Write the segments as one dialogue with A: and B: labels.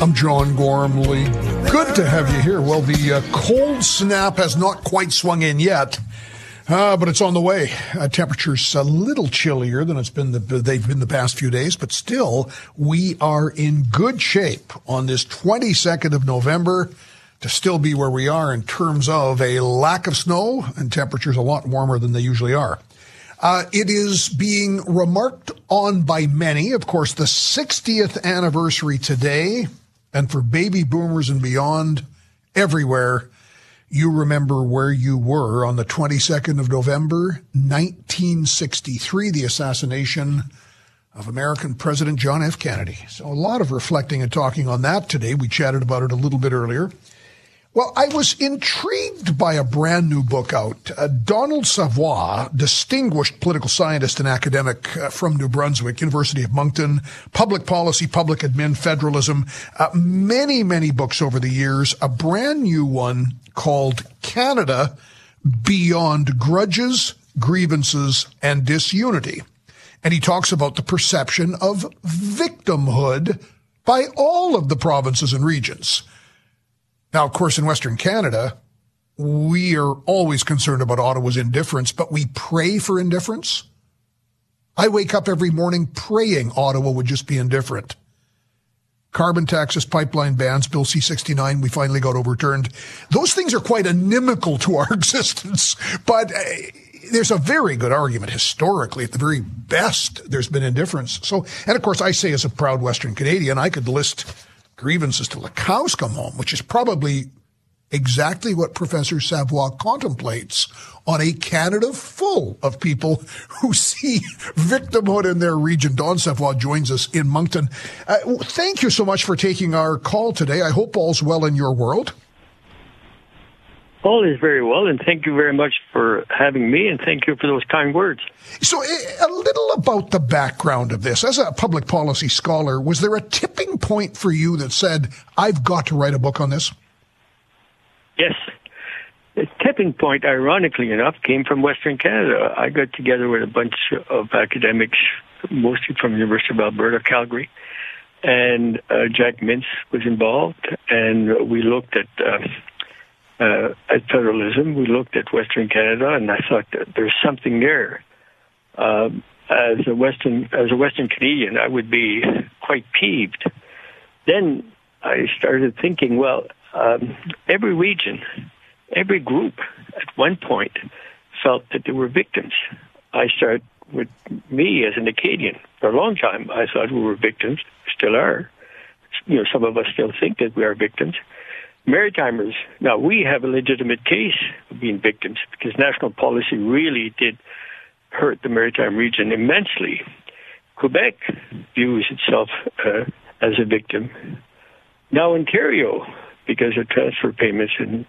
A: I'm John Gormley. Good to have you here. Well, the uh, cold snap has not quite swung in yet. Uh, but it's on the way. Uh, temperatures a little chillier than it's been the, they've been the past few days, but still we are in good shape on this 22nd of November to still be where we are in terms of a lack of snow and temperatures a lot warmer than they usually are. Uh, it is being remarked on by many. Of course, the 60th anniversary today and for baby boomers and beyond everywhere, you remember where you were on the 22nd of November, 1963, the assassination of American President John F. Kennedy. So a lot of reflecting and talking on that today. We chatted about it a little bit earlier. Well, I was intrigued by a brand new book out. Uh, Donald Savoie, distinguished political scientist and academic uh, from New Brunswick, University of Moncton, public policy, public admin, federalism, uh, many, many books over the years. A brand new one called Canada Beyond Grudges, Grievances, and Disunity. And he talks about the perception of victimhood by all of the provinces and regions. Now, of course, in Western Canada, we are always concerned about Ottawa's indifference, but we pray for indifference. I wake up every morning praying Ottawa would just be indifferent. Carbon taxes, pipeline bans, Bill C-69, we finally got overturned. Those things are quite inimical to our existence, but uh, there's a very good argument historically, at the very best, there's been indifference. So, and of course, I say as a proud Western Canadian, I could list grievances till the cows come home, which is probably exactly what Professor Savoie contemplates on a Canada full of people who see victimhood in their region. Don Savoie joins us in Moncton. Uh, thank you so much for taking our call today. I hope all's well in your world.
B: All is very well, and thank you very much for having me, and thank you for those kind words.
A: So, eh, a little about the background of this. As a public policy scholar, was there a tipping point for you that said, I've got to write a book on this?
B: Yes. The tipping point, ironically enough, came from Western Canada. I got together with a bunch of academics, mostly from the University of Alberta, Calgary, and uh, Jack Mintz was involved, and we looked at. Uh, uh, at federalism. We looked at Western Canada, and I thought there's something there. Um, as a Western as a Western Canadian, I would be quite peeved. Then I started thinking, well, um, every region, every group, at one point, felt that they were victims. I start with me as an Acadian. For a long time, I thought we were victims, still are. You know, some of us still think that we are victims. Maritimers, now we have a legitimate case of being victims because national policy really did hurt the maritime region immensely. Quebec views itself uh, as a victim. Now Ontario, because of transfer payments and,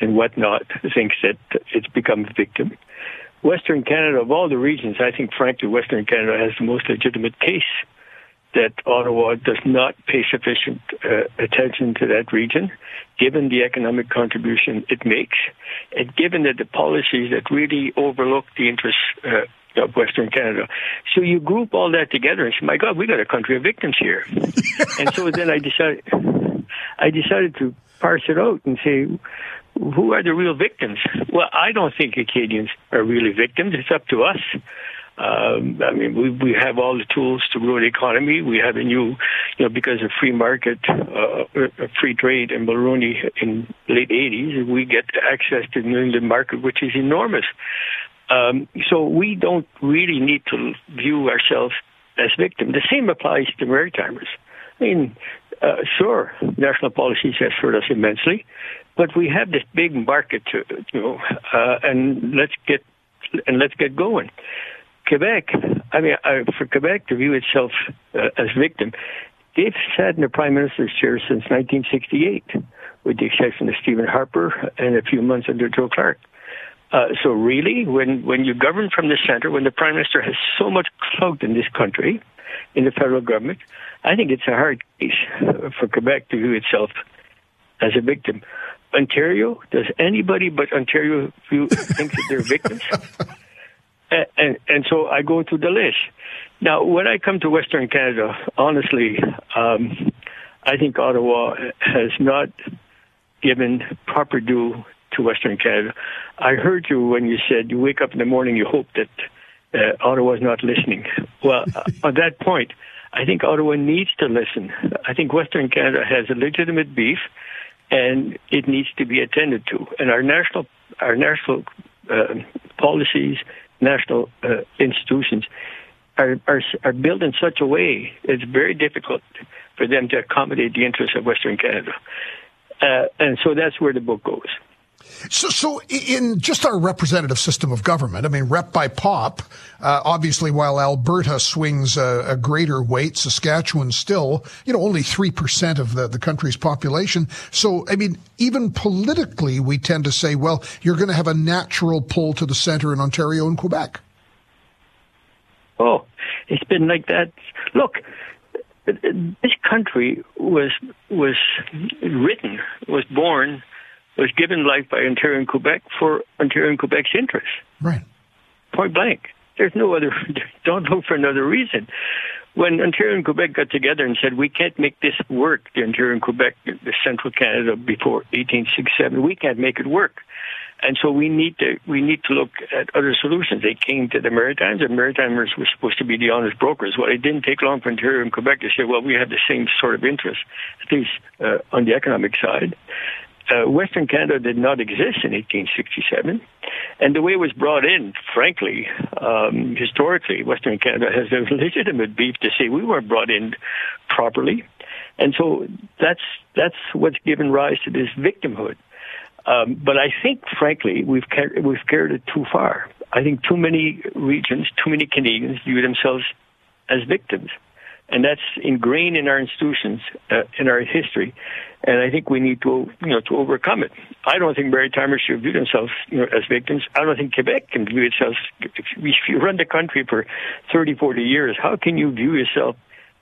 B: and whatnot, thinks that it's become a victim. Western Canada, of all the regions, I think frankly Western Canada has the most legitimate case that Ottawa does not pay sufficient uh, attention to that region, given the economic contribution it makes, and given that the policies that really overlook the interests uh, of Western Canada. So you group all that together and say, "My God, we got a country of victims here." and so then I decided, I decided to parse it out and say, who are the real victims? Well, I don't think Acadians are really victims. It's up to us um, I mean, we we have all the tools to grow the economy. We have a new, you know, because of free market, uh, uh free trade in Mulroney in late '80s, we get access to the New England market, which is enormous. Um, so we don't really need to view ourselves as victims. The same applies to maritimers. I mean, uh, sure, national policies have hurt us immensely, but we have this big market to, you know, uh, and let's get and let's get going. Quebec, I mean, uh, for Quebec to view itself uh, as victim, they've sat in the prime minister's chair since 1968, with the exception of Stephen Harper and a few months under Joe Clark. Uh, so really, when, when you govern from the center, when the prime minister has so much clout in this country, in the federal government, I think it's a hard case for Quebec to view itself as a victim. Ontario, does anybody but Ontario view, think that they're victims? and, and so I go to the list. Now, when I come to Western Canada, honestly, um, I think Ottawa has not given proper due to Western Canada. I heard you when you said you wake up in the morning, you hope that uh, Ottawa is not listening. Well, uh, on that point, I think Ottawa needs to listen. I think Western Canada has a legitimate beef, and it needs to be attended to. And our national, our national uh, policies, national uh, institutions are, are are built in such a way it's very difficult for them to accommodate the interests of Western Canada. Uh, and so that's where the book goes.
A: So, so in just our representative system of government, I mean, rep by pop, uh, obviously, while Alberta swings a, a, greater weight, Saskatchewan still, you know, only 3% of the, the country's population. So, I mean, even politically, we tend to say, well, you're going to have a natural pull to the center in Ontario and Quebec.
B: Oh, it's been like that. Look, this country was was written, was born, was given life by Ontario and Quebec for Ontario and Quebec's interests.
A: Right.
B: Point blank. There's no other. Don't look for another reason. When Ontario and Quebec got together and said we can't make this work, the Ontario and Quebec, the Central Canada before 1867, we can't make it work. And so we need to we need to look at other solutions. They came to the Maritimes, and Maritimers were supposed to be the honest brokers. Well, it didn't take long for Ontario and Quebec to say, well, we have the same sort of interest, at least uh, on the economic side. Uh, Western Canada did not exist in 1867, and the way it was brought in, frankly, um, historically, Western Canada has a legitimate beef to say we weren't brought in properly, and so that's that's what's given rise to this victimhood. Um, but I think, frankly, we've car- we've carried it too far. I think too many regions, too many Canadians view themselves as victims, and that's ingrained in our institutions, uh, in our history. And I think we need to, you know, to overcome it. I don't think Maritimers should view themselves, you know, as victims. I don't think Quebec can view itself. If you run the country for 30, 40 years, how can you view yourself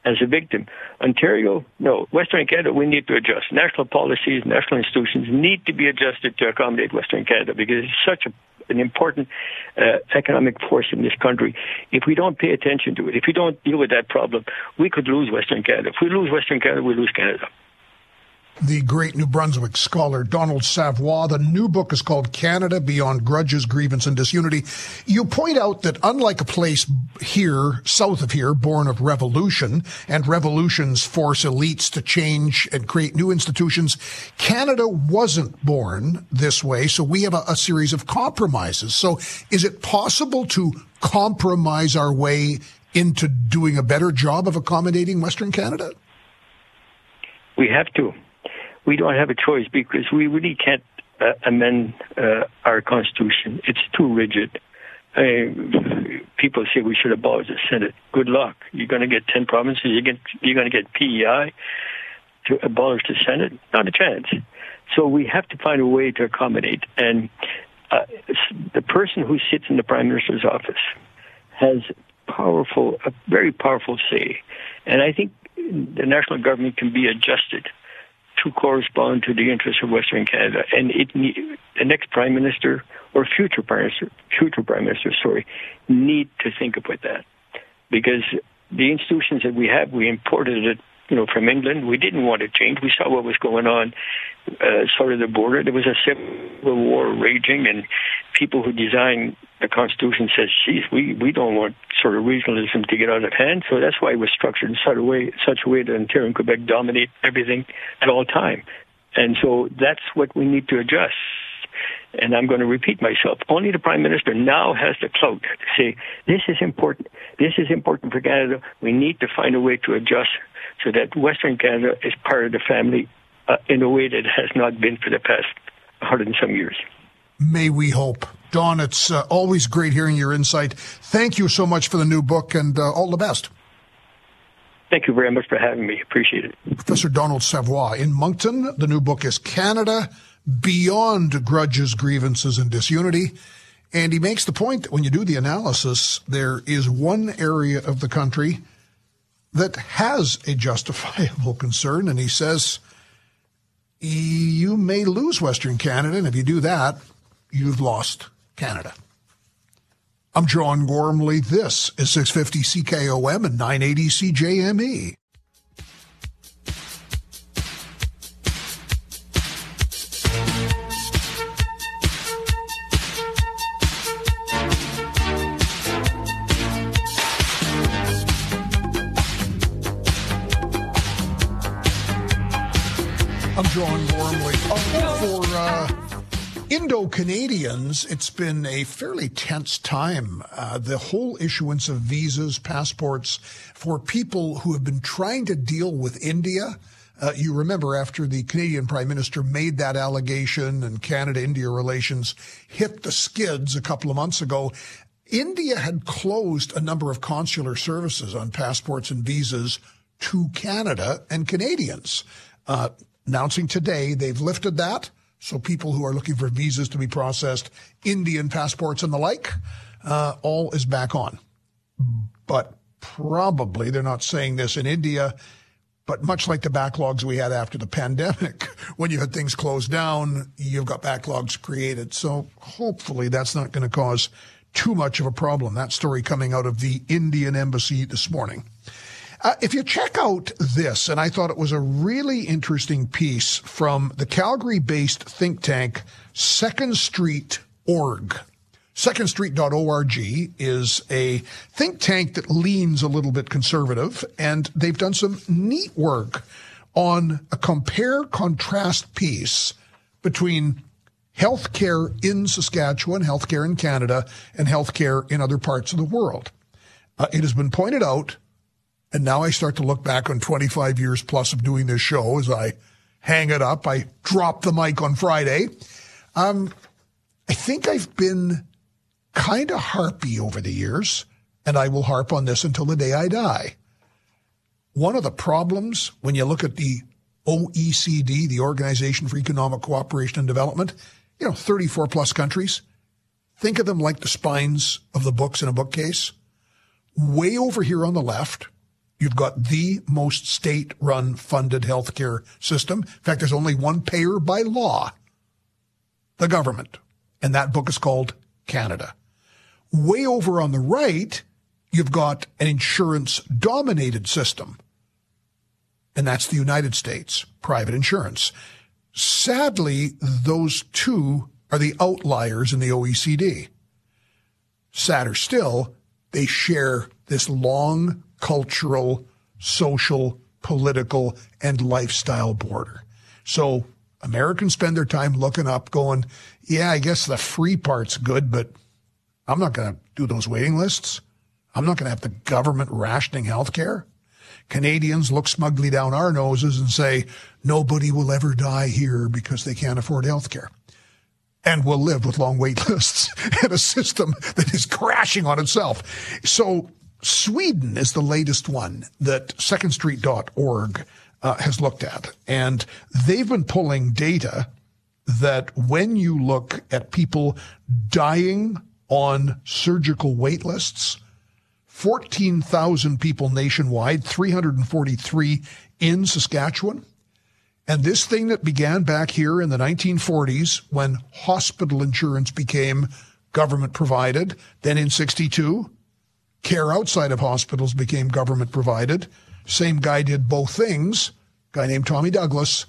B: as a victim. Ontario, no. Western Canada, we need to adjust. National policies, national institutions need to be adjusted to accommodate Western Canada because it's such a, an important uh, economic force in this country. If we don't pay attention to it, if we don't deal with that problem, we could lose Western Canada. If we lose Western Canada, we lose Canada
A: the great New Brunswick scholar Donald Savoie. The new book is called Canada Beyond Grudges, Grievance, and Disunity. You point out that unlike a place here, south of here, born of revolution, and revolutions force elites to change and create new institutions, Canada wasn't born this way, so we have a, a series of compromises. So is it possible to compromise our way into doing a better job of accommodating Western Canada?
B: We have to we don't have a choice because we really can't uh, amend uh, our constitution. It's too rigid. People say we should abolish the Senate. Good luck. You're going to get 10 provinces. You're, get, you're going to get PEI to abolish the Senate. Not a chance. So we have to find a way to accommodate. And uh, the person who sits in the Prime Minister's office has powerful, a very powerful say. And I think the national government can be adjusted to correspond to the interests of Western Canada. And it the next prime minister or future prime minister, future prime minister, sorry, need to think about that because the institutions that we have, we imported it you know, from England. We didn't want to change. We saw what was going on uh, sort of the border. There was a civil war raging, and people who designed the Constitution says, "Geez, we we don't want sort of regionalism to get out of hand." So that's why it was structured in such a way, such a way that Ontario and Quebec dominate everything at all time. And so that's what we need to adjust. And I'm going to repeat myself. Only the Prime Minister now has the clout to say, this is important. This is important for Canada. We need to find a way to adjust so that Western Canada is part of the family uh, in a way that has not been for the past hundred and some years.
A: May we hope. Don, it's uh, always great hearing your insight. Thank you so much for the new book and uh, all the best.
B: Thank you very much for having me. Appreciate it.
A: Professor Donald Savoie in Moncton. The new book is Canada Beyond Grudges, Grievances, and Disunity. And he makes the point that when you do the analysis, there is one area of the country that has a justifiable concern. And he says, you may lose Western Canada. And if you do that, you've lost Canada. I'm John Gormley. This is 650 CKOM and 980 CJME. I'm John Gormley. Up for uh, Indo Canadians, it's been a fairly tense time. Uh, the whole issuance of visas, passports for people who have been trying to deal with India. Uh, you remember after the Canadian Prime Minister made that allegation and Canada India relations hit the skids a couple of months ago, India had closed a number of consular services on passports and visas to Canada and Canadians. Uh, announcing today they've lifted that. So people who are looking for visas to be processed, Indian passports and the like, uh, all is back on. But probably they're not saying this in India. But much like the backlogs we had after the pandemic, when you had things closed down, you've got backlogs created. So hopefully that's not going to cause too much of a problem. That story coming out of the Indian embassy this morning. Uh, if you check out this, and I thought it was a really interesting piece from the Calgary based think tank, Second Street Org. SecondStreet.org is a think tank that leans a little bit conservative, and they've done some neat work on a compare contrast piece between healthcare in Saskatchewan, healthcare in Canada, and healthcare in other parts of the world. Uh, it has been pointed out and now I start to look back on 25 years plus of doing this show as I hang it up. I drop the mic on Friday. Um, I think I've been kind of harpy over the years, and I will harp on this until the day I die. One of the problems when you look at the OECD, the Organization for Economic Cooperation and Development, you know, 34 plus countries, think of them like the spines of the books in a bookcase. Way over here on the left, You've got the most state run funded healthcare system. In fact, there's only one payer by law, the government. And that book is called Canada. Way over on the right, you've got an insurance dominated system. And that's the United States, private insurance. Sadly, those two are the outliers in the OECD. Sadder still, they share this long cultural, social, political, and lifestyle border. So Americans spend their time looking up, going, yeah, I guess the free part's good, but I'm not going to do those waiting lists. I'm not going to have the government rationing health care. Canadians look smugly down our noses and say, nobody will ever die here because they can't afford health care. And will live with long wait lists and a system that is crashing on itself. So Sweden is the latest one that secondstreet.org uh, has looked at. And they've been pulling data that when you look at people dying on surgical wait lists, 14,000 people nationwide, 343 in Saskatchewan. And this thing that began back here in the 1940s when hospital insurance became government provided, then in 62, Care outside of hospitals became government provided. Same guy did both things, guy named Tommy Douglas.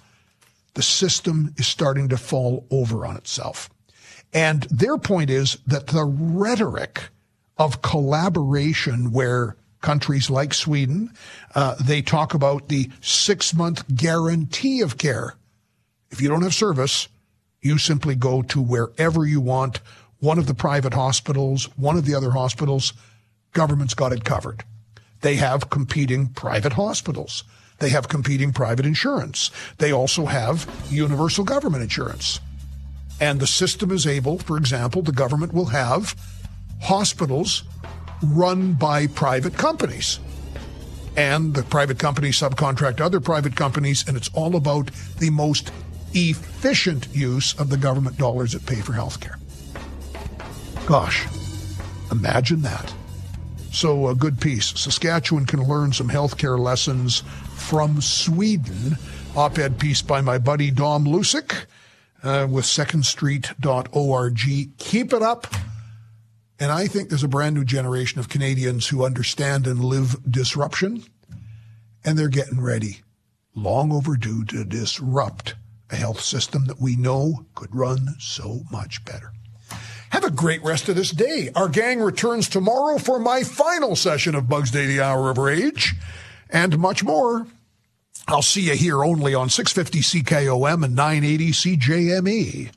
A: The system is starting to fall over on itself. And their point is that the rhetoric of collaboration where countries like Sweden, uh, they talk about the six month guarantee of care. If you don't have service, you simply go to wherever you want, one of the private hospitals, one of the other hospitals, government's got it covered. They have competing private hospitals. They have competing private insurance. They also have universal government insurance. And the system is able, for example, the government will have hospitals run by private companies. And the private companies subcontract other private companies, and it's all about the most efficient use of the government dollars that pay for health care. Gosh, imagine that. So a good piece. Saskatchewan can learn some healthcare lessons from Sweden. Op-ed piece by my buddy Dom Lusick uh, with secondstreet.org. Keep it up. And I think there's a brand new generation of Canadians who understand and live disruption, and they're getting ready, long overdue, to disrupt a health system that we know could run so much better. Have a great rest of this day. Our gang returns tomorrow for my final session of Bugs Daily Hour of Rage and much more. I'll see you here only on 650 CKOM and 980 CJME.